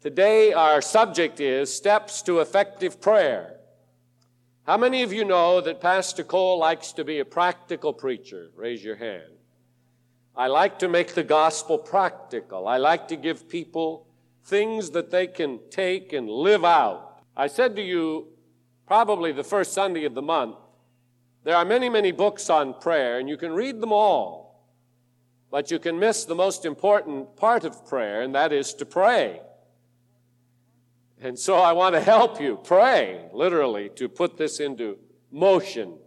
Today, our subject is steps to effective prayer. How many of you know that Pastor Cole likes to be a practical preacher? Raise your hand. I like to make the gospel practical. I like to give people things that they can take and live out. I said to you, probably the first Sunday of the month, there are many, many books on prayer, and you can read them all. But you can miss the most important part of prayer, and that is to pray. And so I want to help you pray, literally, to put this into motion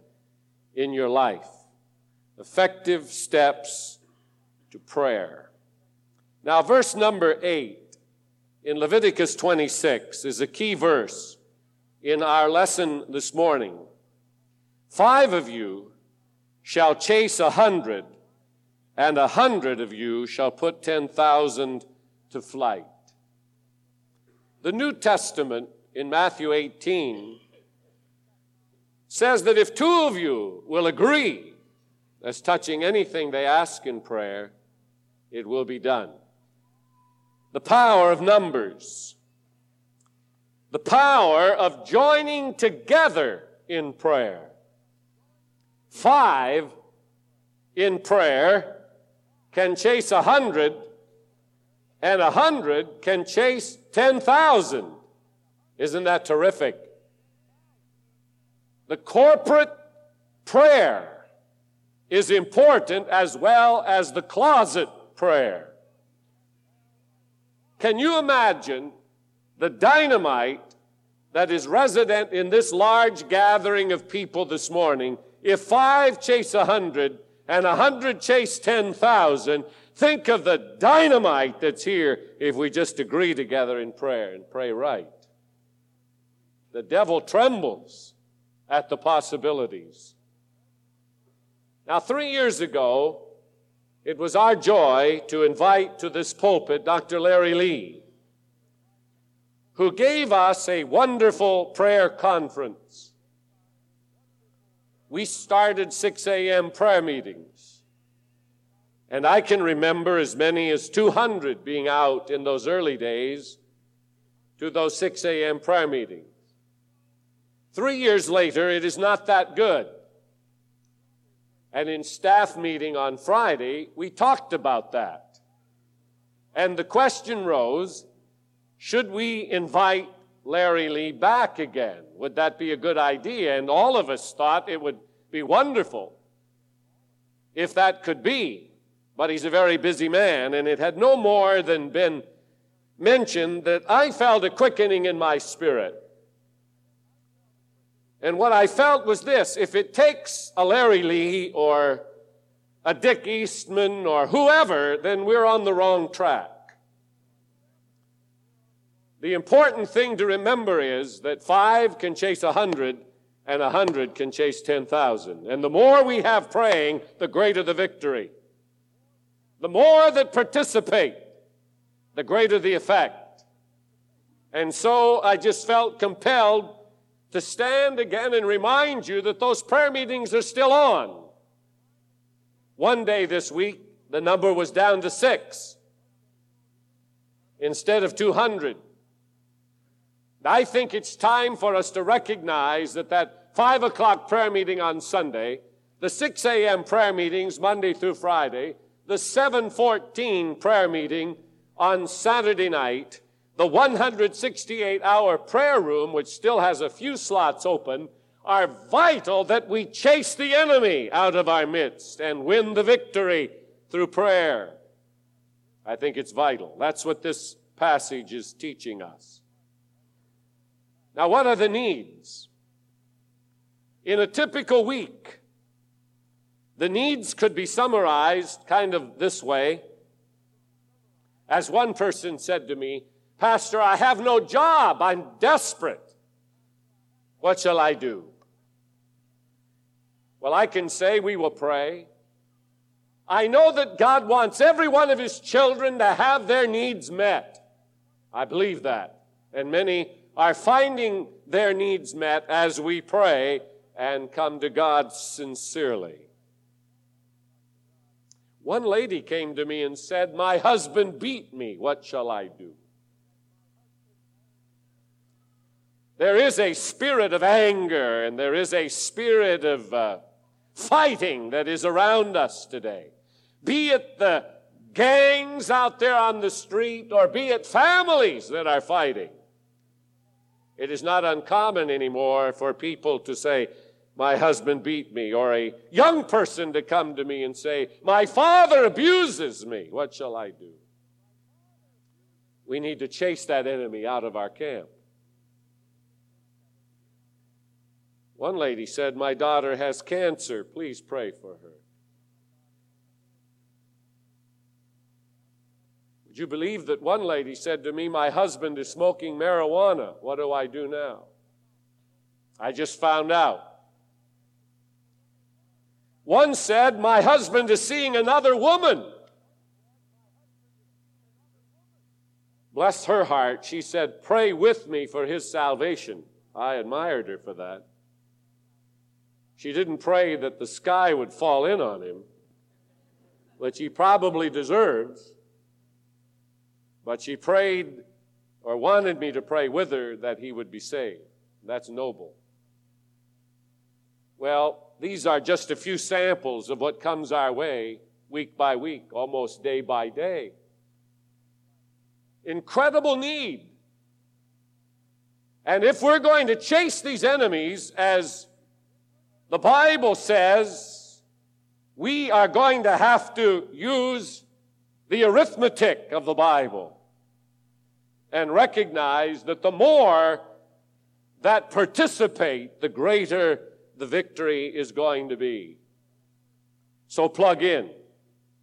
in your life. Effective steps to prayer. Now, verse number 8 in Leviticus 26 is a key verse in our lesson this morning. Five of you shall chase a hundred, and a hundred of you shall put 10,000 to flight. The New Testament in Matthew 18 says that if two of you will agree as touching anything they ask in prayer, it will be done. The power of numbers, the power of joining together in prayer. Five in prayer can chase a hundred, and a hundred can chase 10,000. Isn't that terrific? The corporate prayer is important as well as the closet prayer. Can you imagine the dynamite that is resident in this large gathering of people this morning? If five chase a hundred and a hundred chase ten thousand, think of the dynamite that's here if we just agree together in prayer and pray right. The devil trembles at the possibilities. Now, three years ago, it was our joy to invite to this pulpit Dr. Larry Lee, who gave us a wonderful prayer conference. We started 6 a.m. prayer meetings. And I can remember as many as 200 being out in those early days to those 6 a.m. prayer meetings. Three years later, it is not that good. And in staff meeting on Friday, we talked about that. And the question rose, should we invite Larry Lee back again? Would that be a good idea? And all of us thought it would be wonderful if that could be. But he's a very busy man, and it had no more than been mentioned that I felt a quickening in my spirit and what I felt was this if it takes a Larry Lee or a Dick Eastman or whoever, then we're on the wrong track. The important thing to remember is that five can chase a hundred and a hundred can chase 10,000. And the more we have praying, the greater the victory. The more that participate, the greater the effect. And so I just felt compelled to stand again and remind you that those prayer meetings are still on. One day this week, the number was down to six instead of 200. I think it's time for us to recognize that that five o'clock prayer meeting on Sunday, the 6 a.m. prayer meetings Monday through Friday, the 714 prayer meeting on Saturday night, the 168 hour prayer room, which still has a few slots open, are vital that we chase the enemy out of our midst and win the victory through prayer. I think it's vital. That's what this passage is teaching us. Now, what are the needs? In a typical week, the needs could be summarized kind of this way. As one person said to me, Pastor, I have no job. I'm desperate. What shall I do? Well, I can say we will pray. I know that God wants every one of His children to have their needs met. I believe that. And many are finding their needs met as we pray and come to God sincerely. One lady came to me and said, My husband beat me. What shall I do? There is a spirit of anger and there is a spirit of uh, fighting that is around us today. Be it the gangs out there on the street or be it families that are fighting. It is not uncommon anymore for people to say, My husband beat me, or a young person to come to me and say, My father abuses me. What shall I do? We need to chase that enemy out of our camp. One lady said, My daughter has cancer. Please pray for her. Would you believe that one lady said to me, My husband is smoking marijuana. What do I do now? I just found out. One said, My husband is seeing another woman. Bless her heart, she said, Pray with me for his salvation. I admired her for that. She didn't pray that the sky would fall in on him, which he probably deserves. But she prayed or wanted me to pray with her that he would be saved. That's noble. Well, these are just a few samples of what comes our way week by week, almost day by day. Incredible need. And if we're going to chase these enemies, as the Bible says, we are going to have to use the arithmetic of the Bible and recognize that the more that participate, the greater the victory is going to be. So plug in.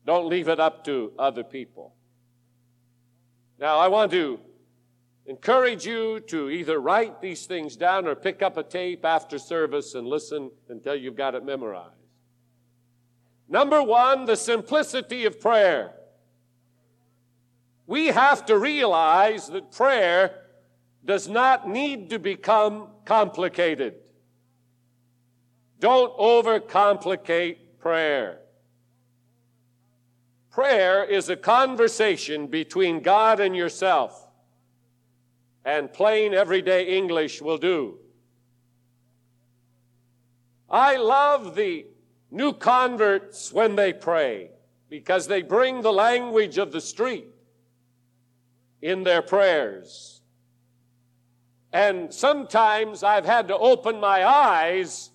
Don't leave it up to other people. Now, I want to encourage you to either write these things down or pick up a tape after service and listen until you've got it memorized. Number one, the simplicity of prayer we have to realize that prayer does not need to become complicated. Don't overcomplicate prayer. Prayer is a conversation between God and yourself, and plain everyday English will do. I love the new converts when they pray because they bring the language of the street in their prayers. And sometimes I've had to open my eyes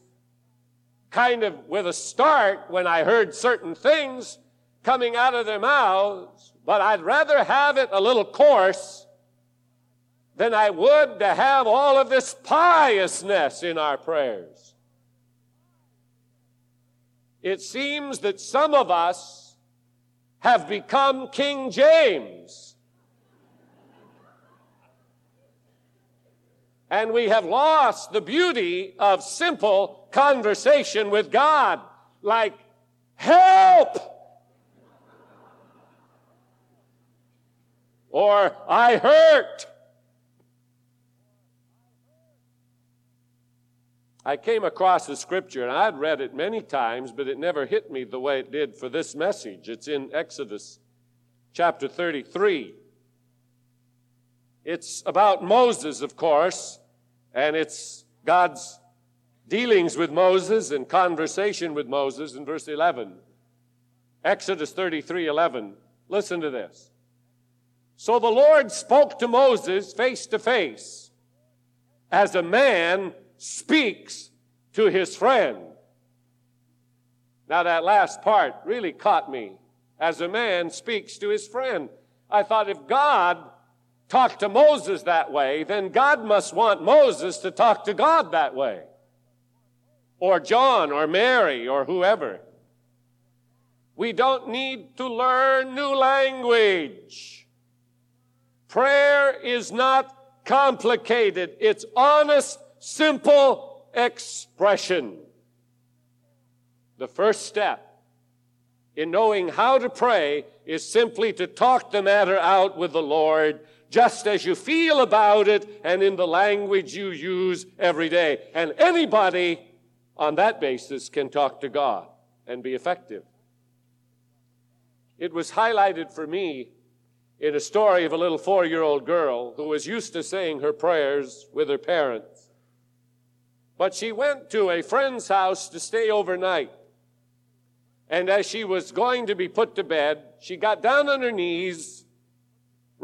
kind of with a start when I heard certain things coming out of their mouths, but I'd rather have it a little coarse than I would to have all of this piousness in our prayers. It seems that some of us have become King James and we have lost the beauty of simple conversation with God, like, help! Or, I hurt. I came across the scripture and I'd read it many times, but it never hit me the way it did for this message. It's in Exodus chapter 33. It's about Moses, of course, and it's God's dealings with Moses and conversation with Moses in verse 11. Exodus 33 11. Listen to this. So the Lord spoke to Moses face to face as a man speaks to his friend. Now, that last part really caught me. As a man speaks to his friend. I thought if God talk to Moses that way, then God must want Moses to talk to God that way. Or John or Mary or whoever. We don't need to learn new language. Prayer is not complicated. It's honest, simple expression. The first step in knowing how to pray is simply to talk the matter out with the Lord just as you feel about it and in the language you use every day. And anybody on that basis can talk to God and be effective. It was highlighted for me in a story of a little four year old girl who was used to saying her prayers with her parents. But she went to a friend's house to stay overnight. And as she was going to be put to bed, she got down on her knees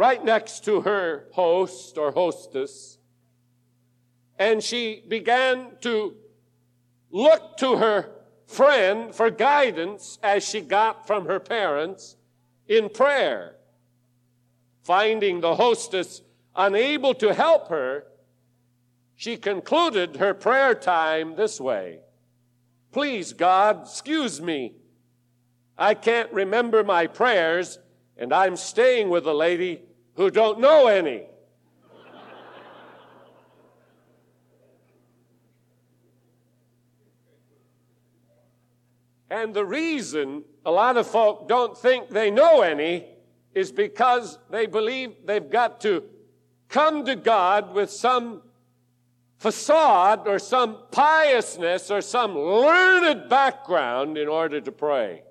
right next to her host or hostess. And she began to look to her friend for guidance as she got from her parents in prayer. Finding the hostess unable to help her, she concluded her prayer time this way Please, God, excuse me. I can't remember my prayers, and I'm staying with a lady who don't know any. And the reason a lot of folk don't think they know any is because they believe they've got to come to God with some facade or some piousness or some learned background in order to pray.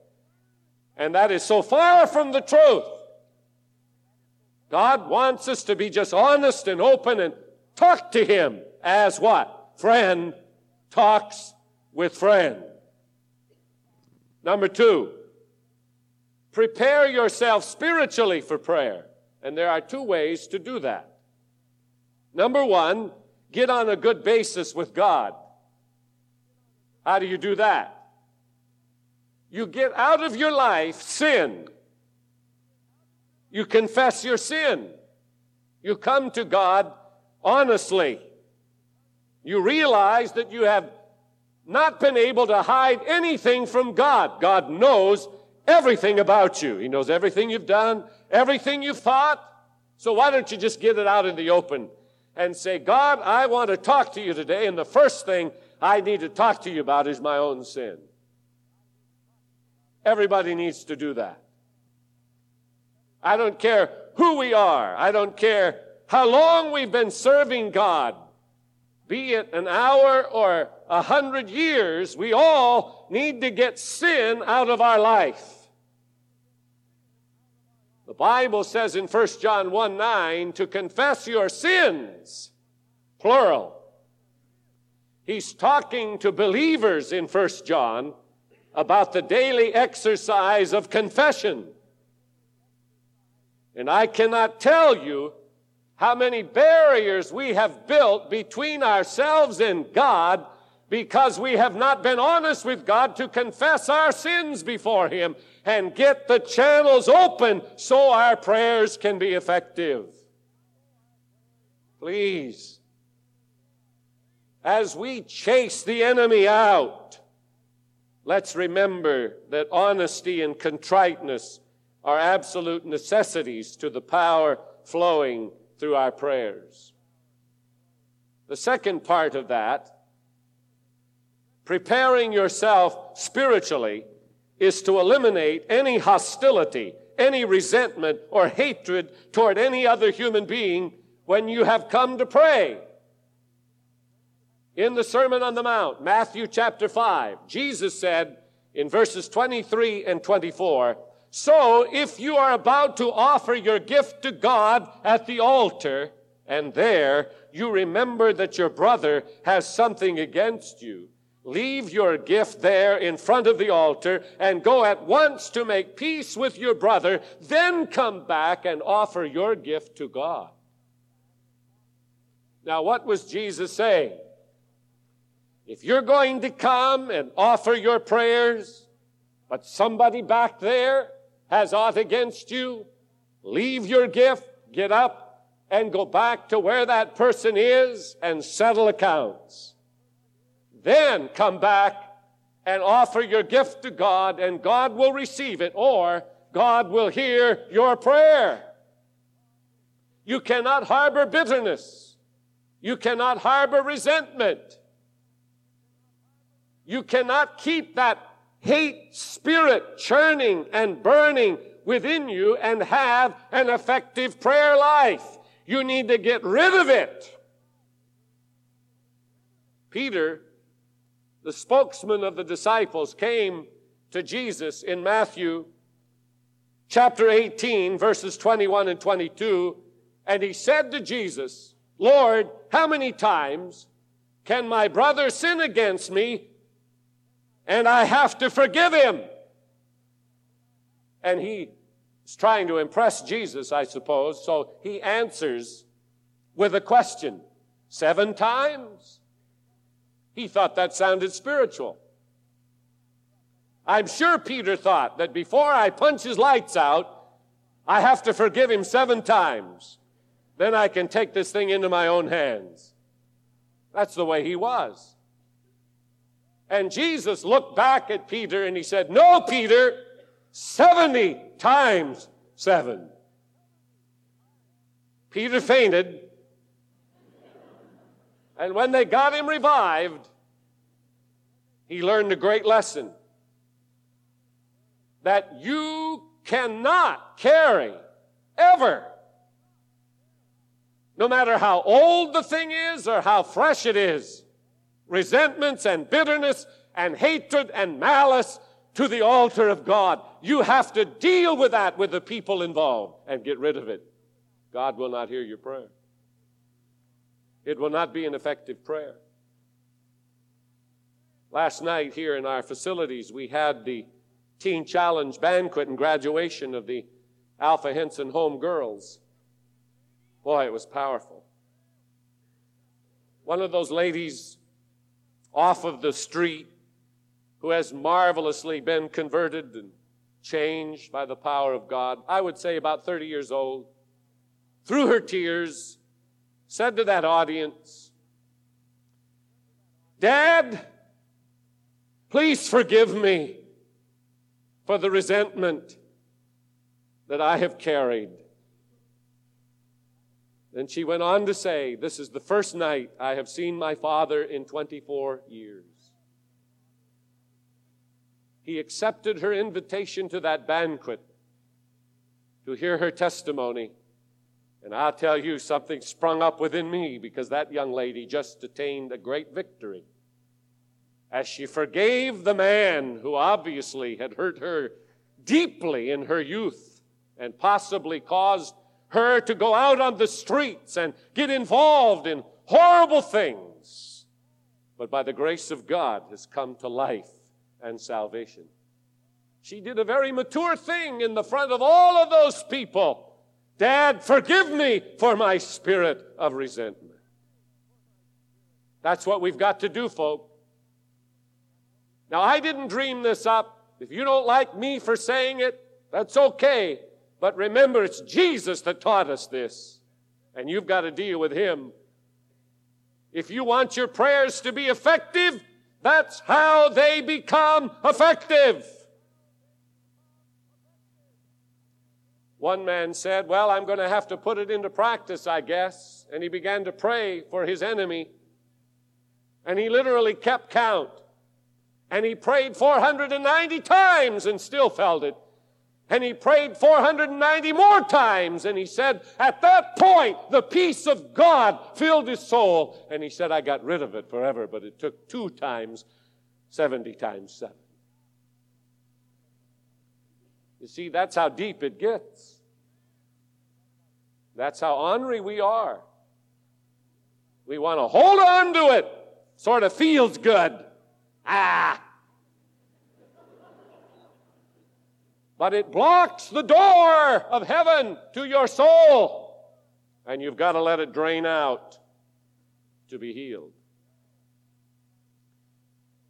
And that is so far from the truth. God wants us to be just honest and open and talk to Him as what? Friend talks with friend. Number two, prepare yourself spiritually for prayer. And there are two ways to do that. Number one, get on a good basis with God. How do you do that? You get out of your life sin. You confess your sin. You come to God honestly. You realize that you have not been able to hide anything from God. God knows everything about you. He knows everything you've done, everything you've thought. So why don't you just get it out in the open and say, God, I want to talk to you today, and the first thing I need to talk to you about is my own sin. Everybody needs to do that. I don't care who we are. I don't care how long we've been serving God be it an hour or a hundred years, we all need to get sin out of our life. The Bible says in 1 John 1 9 to confess your sins, plural. He's talking to believers in 1 John about the daily exercise of confession. And I cannot tell you how many barriers we have built between ourselves and God because we have not been honest with God to confess our sins before Him and get the channels open so our prayers can be effective. Please, as we chase the enemy out, let's remember that honesty and contriteness are absolute necessities to the power flowing through our prayers. The second part of that, preparing yourself spiritually, is to eliminate any hostility, any resentment, or hatred toward any other human being when you have come to pray. In the Sermon on the Mount, Matthew chapter 5, Jesus said in verses 23 and 24, so, if you are about to offer your gift to God at the altar, and there you remember that your brother has something against you, leave your gift there in front of the altar and go at once to make peace with your brother, then come back and offer your gift to God. Now, what was Jesus saying? If you're going to come and offer your prayers, but somebody back there has aught against you, leave your gift, get up, and go back to where that person is and settle accounts. Then come back and offer your gift to God, and God will receive it, or God will hear your prayer. You cannot harbor bitterness. You cannot harbor resentment. You cannot keep that hate spirit churning and burning within you and have an effective prayer life. You need to get rid of it. Peter, the spokesman of the disciples, came to Jesus in Matthew chapter 18, verses 21 and 22. And he said to Jesus, Lord, how many times can my brother sin against me and I have to forgive him? And he's trying to impress Jesus, I suppose, so he answers with a question Seven times? He thought that sounded spiritual. I'm sure Peter thought that before I punch his lights out, I have to forgive him seven times. Then I can take this thing into my own hands. That's the way he was. And Jesus looked back at Peter and he said, No, Peter, 70 times seven. Peter fainted. And when they got him revived, he learned a great lesson that you cannot carry ever. No matter how old the thing is or how fresh it is, resentments and bitterness and hatred and malice to the altar of God. You have to deal with that with the people involved and get rid of it. God will not hear your prayer. It will not be an effective prayer. Last night here in our facilities, we had the Teen Challenge banquet and graduation of the Alpha Henson Home Girls. Boy, it was powerful. One of those ladies off of the street who has marvelously been converted and changed by the power of God, I would say about 30 years old, through her tears, said to that audience, Dad, please forgive me for the resentment that I have carried. Then she went on to say, This is the first night I have seen my father in 24 years. He accepted her invitation to that banquet to hear her testimony. And I'll tell you, something sprung up within me because that young lady just attained a great victory as she forgave the man who obviously had hurt her deeply in her youth and possibly caused her to go out on the streets and get involved in horrible things, but by the grace of God has come to life and salvation. She did a very mature thing in the front of all of those people. Dad, forgive me for my spirit of resentment. That's what we've got to do, folks. Now, I didn't dream this up. If you don't like me for saying it, that's okay. But remember, it's Jesus that taught us this, and you've got to deal with Him. If you want your prayers to be effective, that's how they become effective. One man said, Well, I'm going to have to put it into practice, I guess. And he began to pray for his enemy. And he literally kept count. And he prayed 490 times and still felt it. And he prayed 490 more times. And he said, at that point, the peace of God filled his soul. And he said, I got rid of it forever, but it took two times 70 times 7. You see, that's how deep it gets. That's how ornery we are. We want to hold on to it. Sort of feels good. Ah! But it blocks the door of heaven to your soul. And you've got to let it drain out to be healed.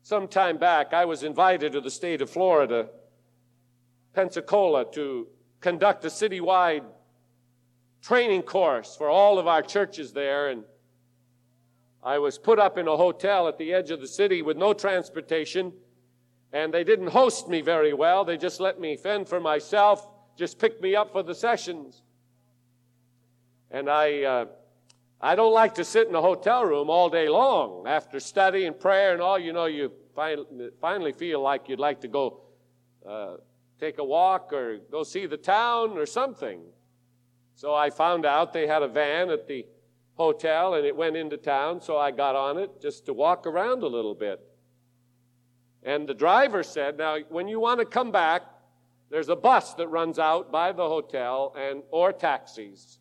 Some time back, I was invited to the state of Florida, Pensacola, to conduct a citywide training course for all of our churches there. And I was put up in a hotel at the edge of the city with no transportation, and they didn't host me very well. They just let me fend for myself, just picked me up for the sessions. And I, uh, I don't like to sit in a hotel room all day long. After study and prayer and all, you know, you finally feel like you'd like to go uh, take a walk or go see the town or something. So I found out they had a van at the hotel and it went into town, so I got on it just to walk around a little bit. And the driver said, Now, when you want to come back, there's a bus that runs out by the hotel and or taxis.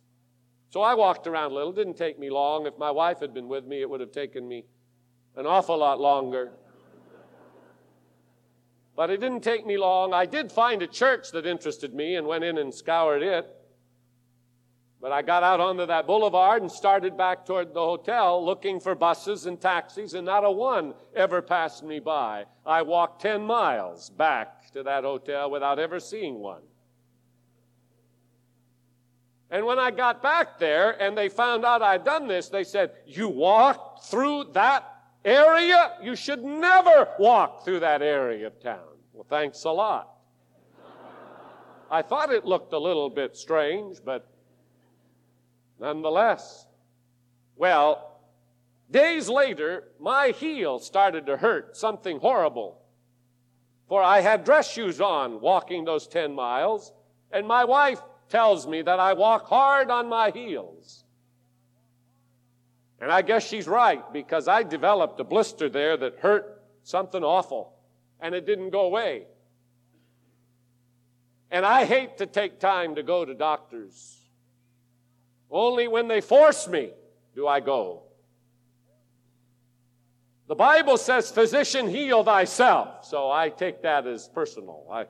So I walked around a little. It didn't take me long. If my wife had been with me, it would have taken me an awful lot longer. But it didn't take me long. I did find a church that interested me and went in and scoured it. But I got out onto that boulevard and started back toward the hotel looking for buses and taxis, and not a one ever passed me by. I walked 10 miles back to that hotel without ever seeing one. And when I got back there and they found out I'd done this, they said, You walked through that area? You should never walk through that area of town. Well, thanks a lot. I thought it looked a little bit strange, but nonetheless. Well, days later, my heel started to hurt, something horrible. For I had dress shoes on walking those 10 miles, and my wife tells me that I walk hard on my heels. And I guess she's right because I developed a blister there that hurt something awful and it didn't go away. And I hate to take time to go to doctors. Only when they force me do I go. The Bible says, Physician, heal thyself. So I take that as personal. I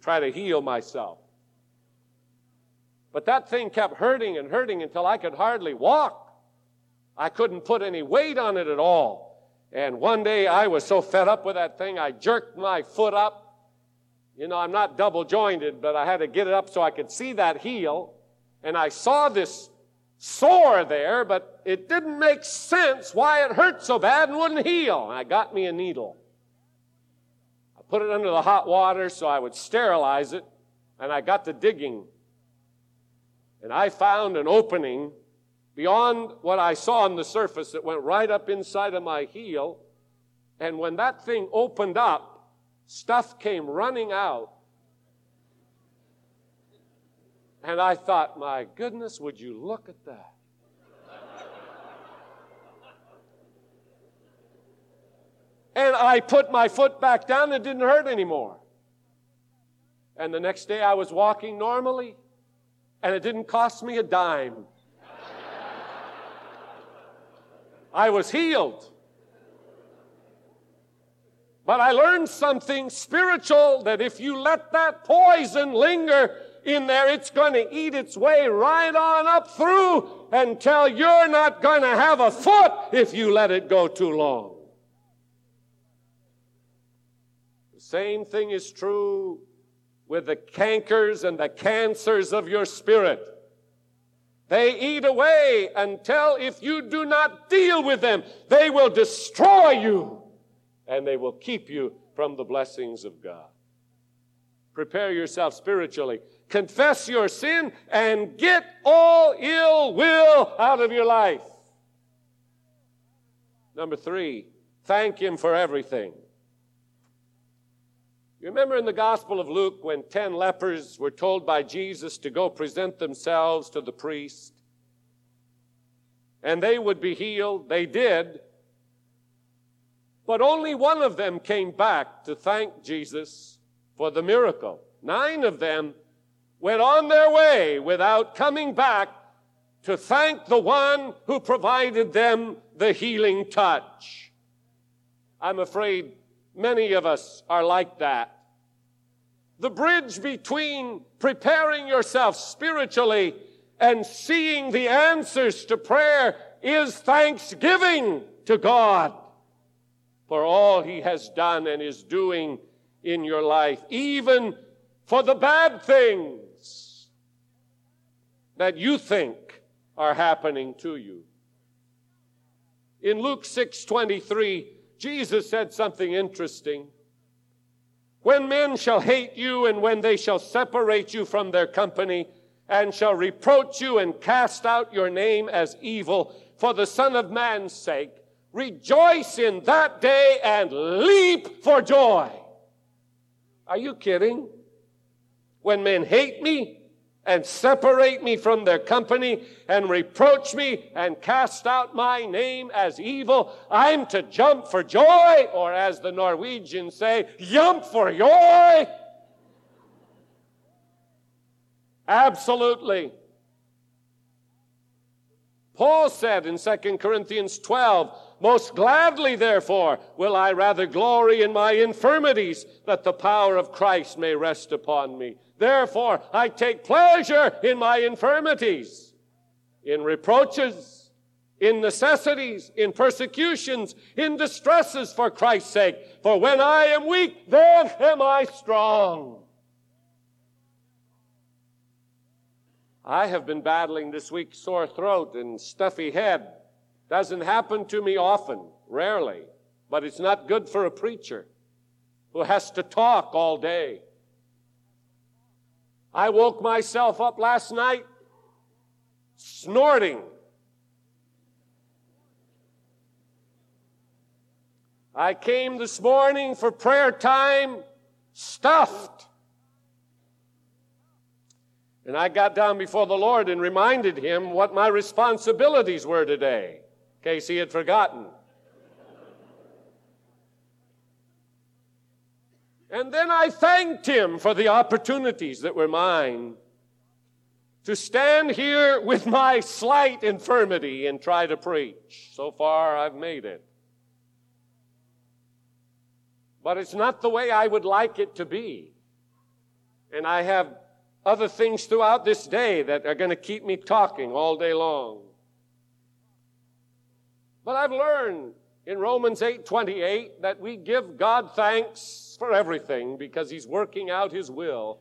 try to heal myself. But that thing kept hurting and hurting until I could hardly walk. I couldn't put any weight on it at all. And one day I was so fed up with that thing, I jerked my foot up. You know, I'm not double jointed, but I had to get it up so I could see that heel. And I saw this sore there, but it didn't make sense why it hurt so bad and wouldn't heal. And I got me a needle. I put it under the hot water so I would sterilize it, and I got to digging and I found an opening beyond what I saw on the surface that went right up inside of my heel. And when that thing opened up, stuff came running out. And I thought, my goodness, would you look at that? and I put my foot back down, it didn't hurt anymore. And the next day I was walking normally and it didn't cost me a dime. I was healed. But I learned something spiritual that if you let that poison linger in there, it's going to eat its way right on up through until you're not going to have a foot if you let it go too long. The same thing is true with the cankers and the cancers of your spirit. They eat away until if you do not deal with them, they will destroy you and they will keep you from the blessings of God. Prepare yourself spiritually. Confess your sin and get all ill will out of your life. Number three, thank Him for everything. You remember in the Gospel of Luke when 10 lepers were told by Jesus to go present themselves to the priest and they would be healed? They did. But only one of them came back to thank Jesus for the miracle. Nine of them went on their way without coming back to thank the one who provided them the healing touch. I'm afraid Many of us are like that. The bridge between preparing yourself spiritually and seeing the answers to prayer is thanksgiving to God for all He has done and is doing in your life, even for the bad things that you think are happening to you. In Luke 6 23, Jesus said something interesting. When men shall hate you, and when they shall separate you from their company, and shall reproach you and cast out your name as evil for the Son of Man's sake, rejoice in that day and leap for joy. Are you kidding? When men hate me, and separate me from their company and reproach me and cast out my name as evil, I'm to jump for joy, or as the Norwegians say, jump for joy. Absolutely. Paul said in 2 Corinthians 12, Most gladly, therefore, will I rather glory in my infirmities, that the power of Christ may rest upon me. Therefore, I take pleasure in my infirmities, in reproaches, in necessities, in persecutions, in distresses for Christ's sake. For when I am weak, then am I strong. I have been battling this week sore throat and stuffy head. Doesn't happen to me often, rarely, but it's not good for a preacher who has to talk all day. I woke myself up last night snorting. I came this morning for prayer time stuffed. And I got down before the Lord and reminded him what my responsibilities were today, in case he had forgotten. And then I thanked him for the opportunities that were mine to stand here with my slight infirmity and try to preach. So far, I've made it. But it's not the way I would like it to be. And I have other things throughout this day that are going to keep me talking all day long. But I've learned in Romans 8:28 that we give God thanks for everything because he's working out his will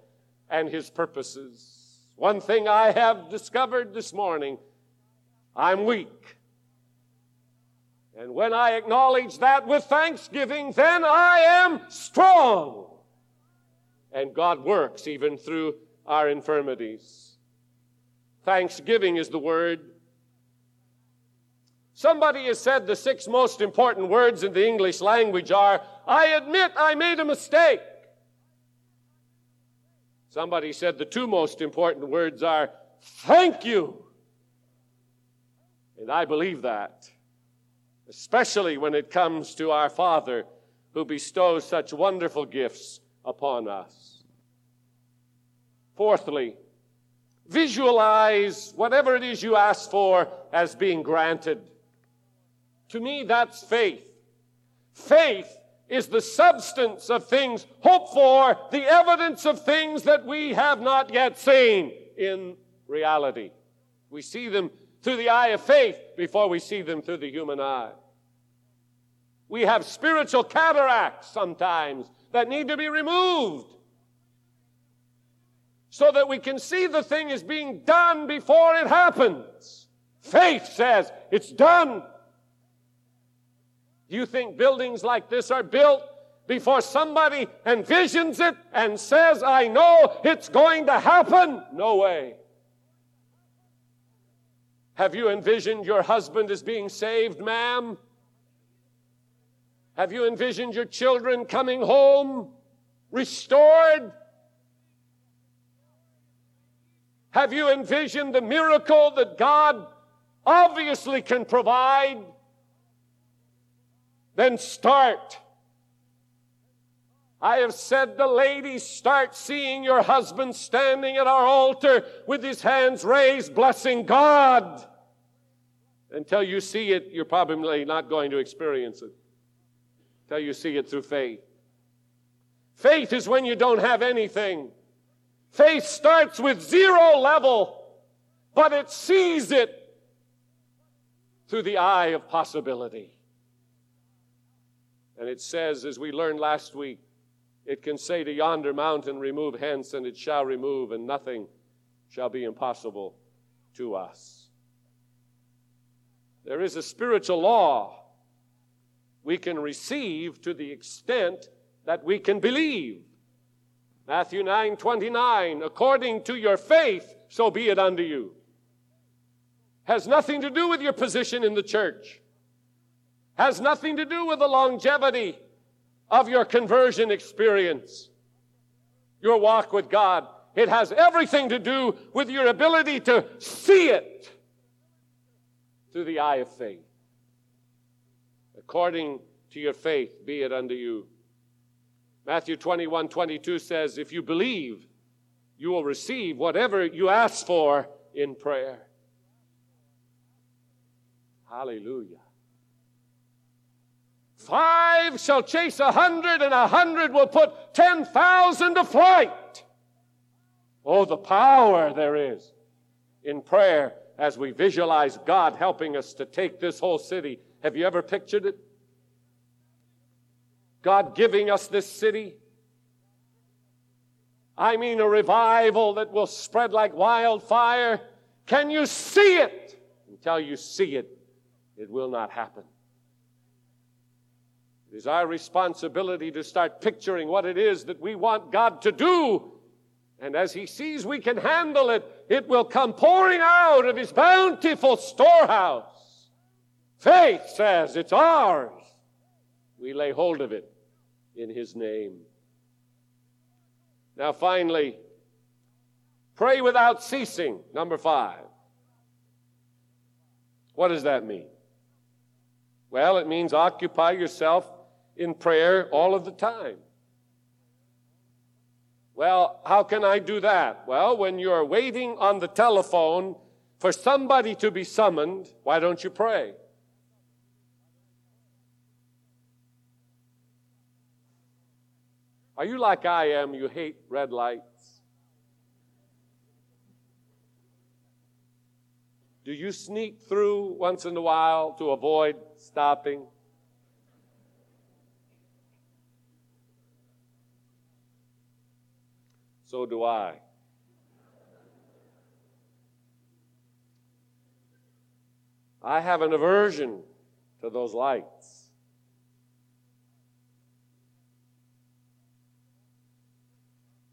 and his purposes. One thing I have discovered this morning, I'm weak. And when I acknowledge that with thanksgiving, then I am strong. And God works even through our infirmities. Thanksgiving is the word. Somebody has said the six most important words in the English language are, I admit I made a mistake. Somebody said the two most important words are, thank you. And I believe that, especially when it comes to our Father who bestows such wonderful gifts upon us. Fourthly, visualize whatever it is you ask for as being granted. To me, that's faith. Faith is the substance of things hoped for, the evidence of things that we have not yet seen in reality. We see them through the eye of faith before we see them through the human eye. We have spiritual cataracts sometimes that need to be removed so that we can see the thing is being done before it happens. Faith says it's done. Do you think buildings like this are built before somebody envisions it and says, I know it's going to happen? No way. Have you envisioned your husband as being saved, ma'am? Have you envisioned your children coming home restored? Have you envisioned the miracle that God obviously can provide? Then start. I have said to ladies, start seeing your husband standing at our altar with his hands raised, blessing God. Until you see it, you're probably not going to experience it. Until you see it through faith. Faith is when you don't have anything. Faith starts with zero level, but it sees it through the eye of possibility. And it says, as we learned last week, it can say to yonder mountain, Remove hence, and it shall remove, and nothing shall be impossible to us. There is a spiritual law we can receive to the extent that we can believe. Matthew 9 29, according to your faith, so be it unto you. Has nothing to do with your position in the church, has nothing to do with the longevity of your conversion experience, your walk with God. It has everything to do with your ability to see it through the eye of faith. According to your faith, be it unto you. Matthew 21 22 says, If you believe, you will receive whatever you ask for in prayer. Hallelujah. Five shall chase a hundred, and a hundred will put ten thousand to flight. Oh, the power there is in prayer as we visualize God helping us to take this whole city. Have you ever pictured it? God giving us this city. I mean, a revival that will spread like wildfire. Can you see it? Until you see it, it will not happen. It is our responsibility to start picturing what it is that we want God to do. And as He sees we can handle it, it will come pouring out of His bountiful storehouse. Faith says it's ours. We lay hold of it in His name. Now, finally, pray without ceasing. Number five. What does that mean? Well, it means occupy yourself in prayer all of the time. Well, how can I do that? Well, when you're waiting on the telephone for somebody to be summoned, why don't you pray? Are you like I am? You hate red lights? Do you sneak through once in a while to avoid stopping? So do I. I have an aversion to those lights.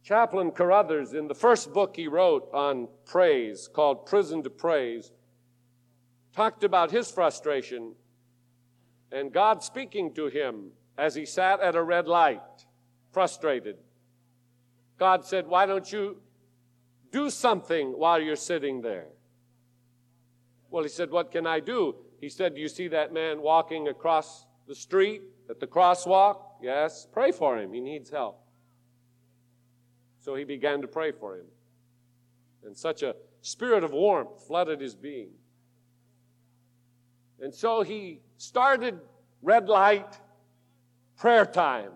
Chaplain Carothers, in the first book he wrote on praise, called Prison to Praise, talked about his frustration and God speaking to him as he sat at a red light, frustrated. God said, Why don't you do something while you're sitting there? Well, he said, What can I do? He said, Do you see that man walking across the street at the crosswalk? Yes. Pray for him. He needs help. So he began to pray for him. And such a spirit of warmth flooded his being. And so he started red light prayer time.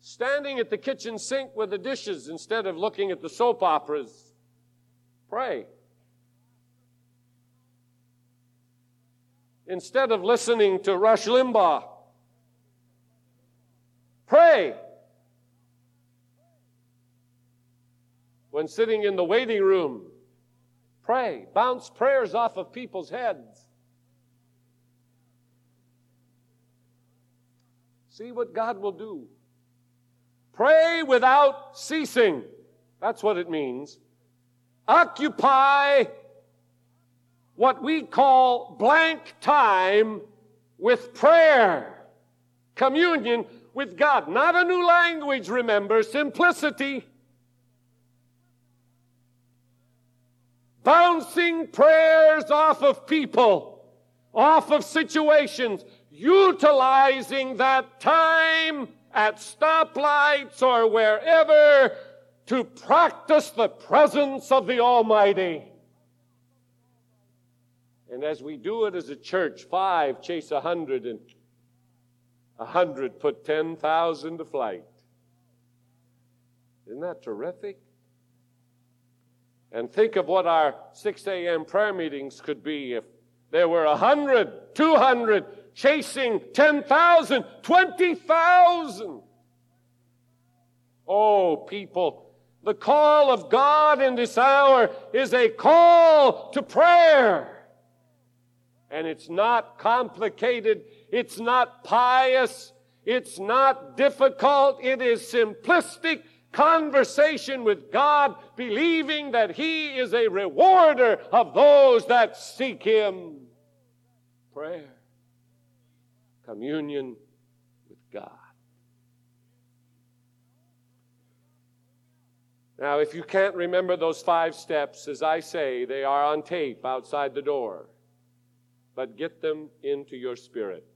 Standing at the kitchen sink with the dishes instead of looking at the soap operas. Pray. Instead of listening to Rush Limbaugh. Pray. When sitting in the waiting room, pray. Bounce prayers off of people's heads. See what God will do. Pray without ceasing. That's what it means. Occupy what we call blank time with prayer, communion with God. Not a new language, remember, simplicity. Bouncing prayers off of people, off of situations, utilizing that time at stoplights or wherever to practice the presence of the Almighty. And as we do it as a church, five chase a hundred and a hundred put 10,000 to flight. Isn't that terrific? And think of what our 6 a.m. prayer meetings could be if there were 100, 200, chasing 10,000, 20,000. Oh, people, the call of God in this hour is a call to prayer. And it's not complicated, it's not pious, it's not difficult, it is simplistic conversation with God, believing that He is a rewarder of those that seek Him. Prayer communion with God. Now, if you can't remember those five steps, as I say, they are on tape outside the door. But get them into your spirit.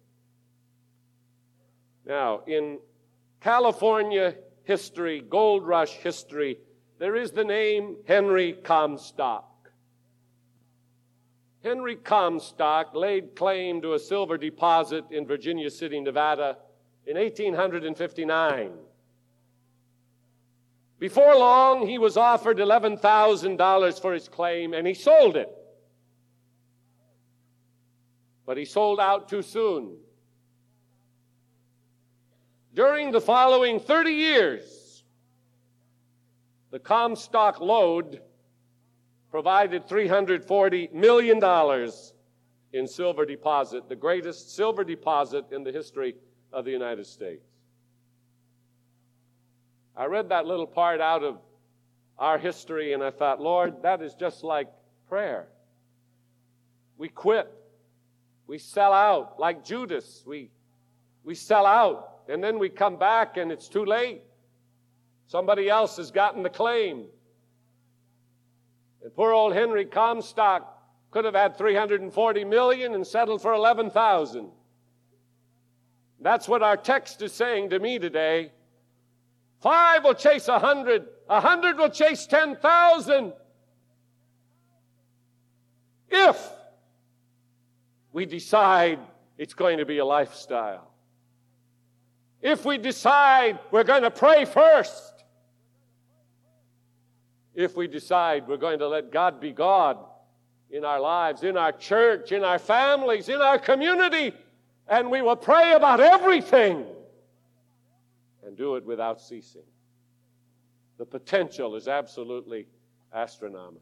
Now, in California history, gold rush history, there is the name Henry Comstock. Henry Comstock laid claim to a silver deposit in Virginia City, Nevada in 1859. Before long, he was offered $11,000 for his claim and he sold it. But he sold out too soon. During the following 30 years, the Comstock lode provided $340 million in silver deposit, the greatest silver deposit in the history of the United States. I read that little part out of our history and I thought, Lord, that is just like prayer. We quit. We sell out like Judas. We, we sell out and then we come back and it's too late. Somebody else has gotten the claim. And poor old Henry Comstock could have had 340 million and settled for 11,000. That's what our text is saying to me today. Five will chase a hundred. A hundred will chase 10,000. If we decide it's going to be a lifestyle. If we decide we're going to pray first. If we decide we're going to let God be God in our lives, in our church, in our families, in our community, and we will pray about everything and do it without ceasing. The potential is absolutely astronomical.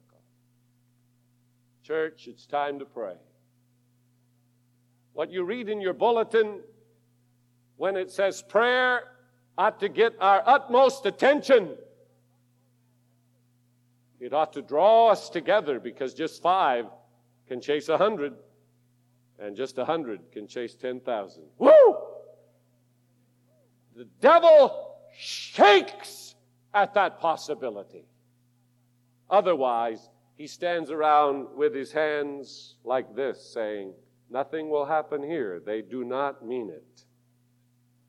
Church, it's time to pray. What you read in your bulletin when it says prayer ought to get our utmost attention. It ought to draw us together because just five can chase a hundred, and just a hundred can chase ten thousand. Woo! The devil shakes at that possibility. Otherwise, he stands around with his hands like this, saying, Nothing will happen here. They do not mean it,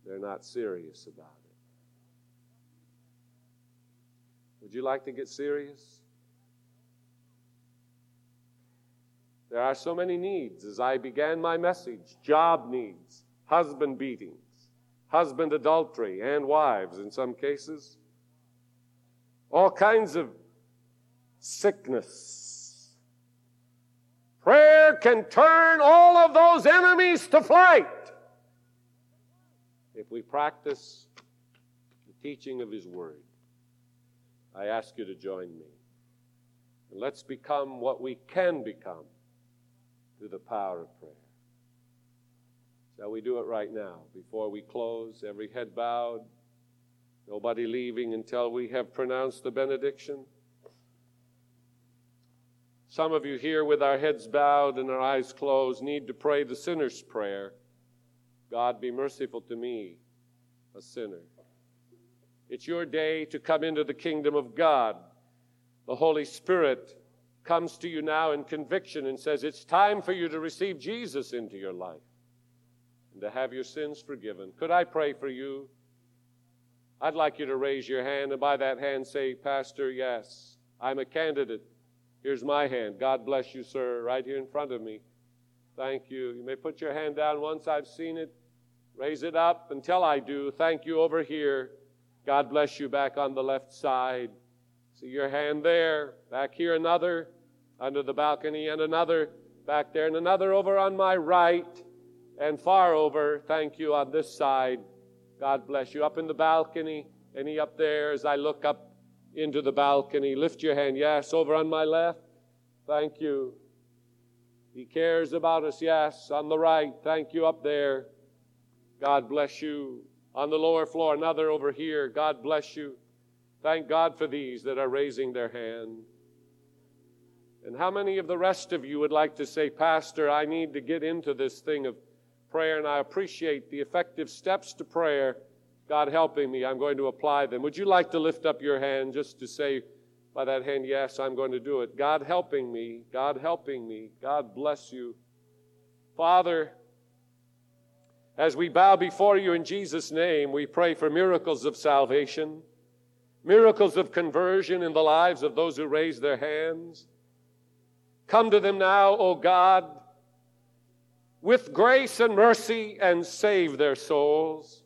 they're not serious about it. Would you like to get serious? There are so many needs as I began my message job needs, husband beatings, husband adultery, and wives in some cases, all kinds of sickness. Prayer can turn all of those enemies to flight we practice the teaching of His Word. I ask you to join me. And let's become what we can become through the power of prayer. Shall we do it right now before we close? Every head bowed, nobody leaving until we have pronounced the benediction. Some of you here with our heads bowed and our eyes closed need to pray the sinner's prayer God, be merciful to me, a sinner. It's your day to come into the kingdom of God. The Holy Spirit comes to you now in conviction and says, It's time for you to receive Jesus into your life and to have your sins forgiven. Could I pray for you? I'd like you to raise your hand and by that hand say, Pastor, yes, I'm a candidate. Here's my hand. God bless you, sir, right here in front of me. Thank you. You may put your hand down once I've seen it. Raise it up until I do. Thank you over here. God bless you back on the left side. See your hand there. Back here, another. Under the balcony, and another. Back there, and another over on my right. And far over. Thank you on this side. God bless you. Up in the balcony. Any up there as I look up into the balcony? Lift your hand. Yes, over on my left. Thank you. He cares about us. Yes, on the right. Thank you up there. God bless you. On the lower floor, another over here. God bless you. Thank God for these that are raising their hand. And how many of the rest of you would like to say, Pastor, I need to get into this thing of prayer, and I appreciate the effective steps to prayer. God helping me, I'm going to apply them. Would you like to lift up your hand just to say by that hand, Yes, I'm going to do it? God helping me, God helping me, God bless you. Father, As we bow before you in Jesus' name, we pray for miracles of salvation, miracles of conversion in the lives of those who raise their hands. Come to them now, O God, with grace and mercy and save their souls.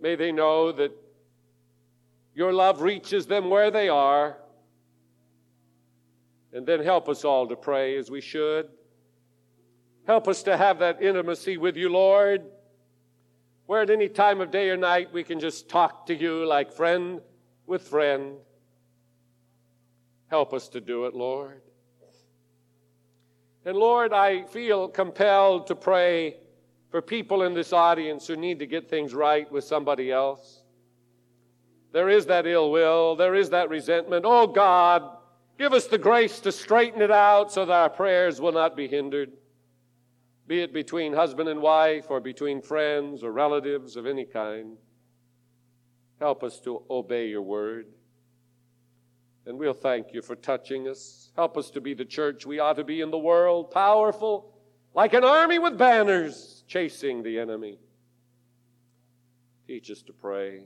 May they know that your love reaches them where they are. And then help us all to pray as we should. Help us to have that intimacy with you, Lord, where at any time of day or night we can just talk to you like friend with friend. Help us to do it, Lord. And Lord, I feel compelled to pray for people in this audience who need to get things right with somebody else. There is that ill will, there is that resentment. Oh God, give us the grace to straighten it out so that our prayers will not be hindered, be it between husband and wife or between friends or relatives of any kind. Help us to obey your word. And we'll thank you for touching us. Help us to be the church we ought to be in the world, powerful, like an army with banners chasing the enemy. Teach us to pray.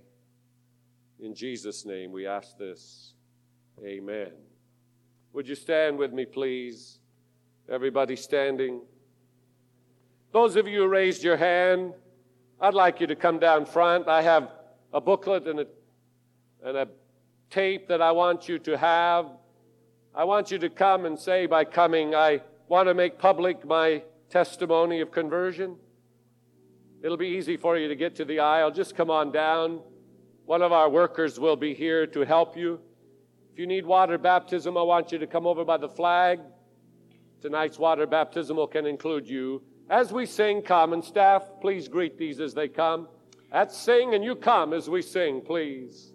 In Jesus' name we ask this. Amen. Would you stand with me, please? Everybody standing. Those of you who raised your hand, I'd like you to come down front. I have a booklet and a, and a tape that I want you to have. I want you to come and say, by coming, I want to make public my testimony of conversion. It'll be easy for you to get to the aisle. Just come on down. One of our workers will be here to help you. If you need water baptism, I want you to come over by the flag. Tonight's water baptismal can include you. As we sing, come, and staff, please greet these as they come. Let's sing, and you come as we sing, please.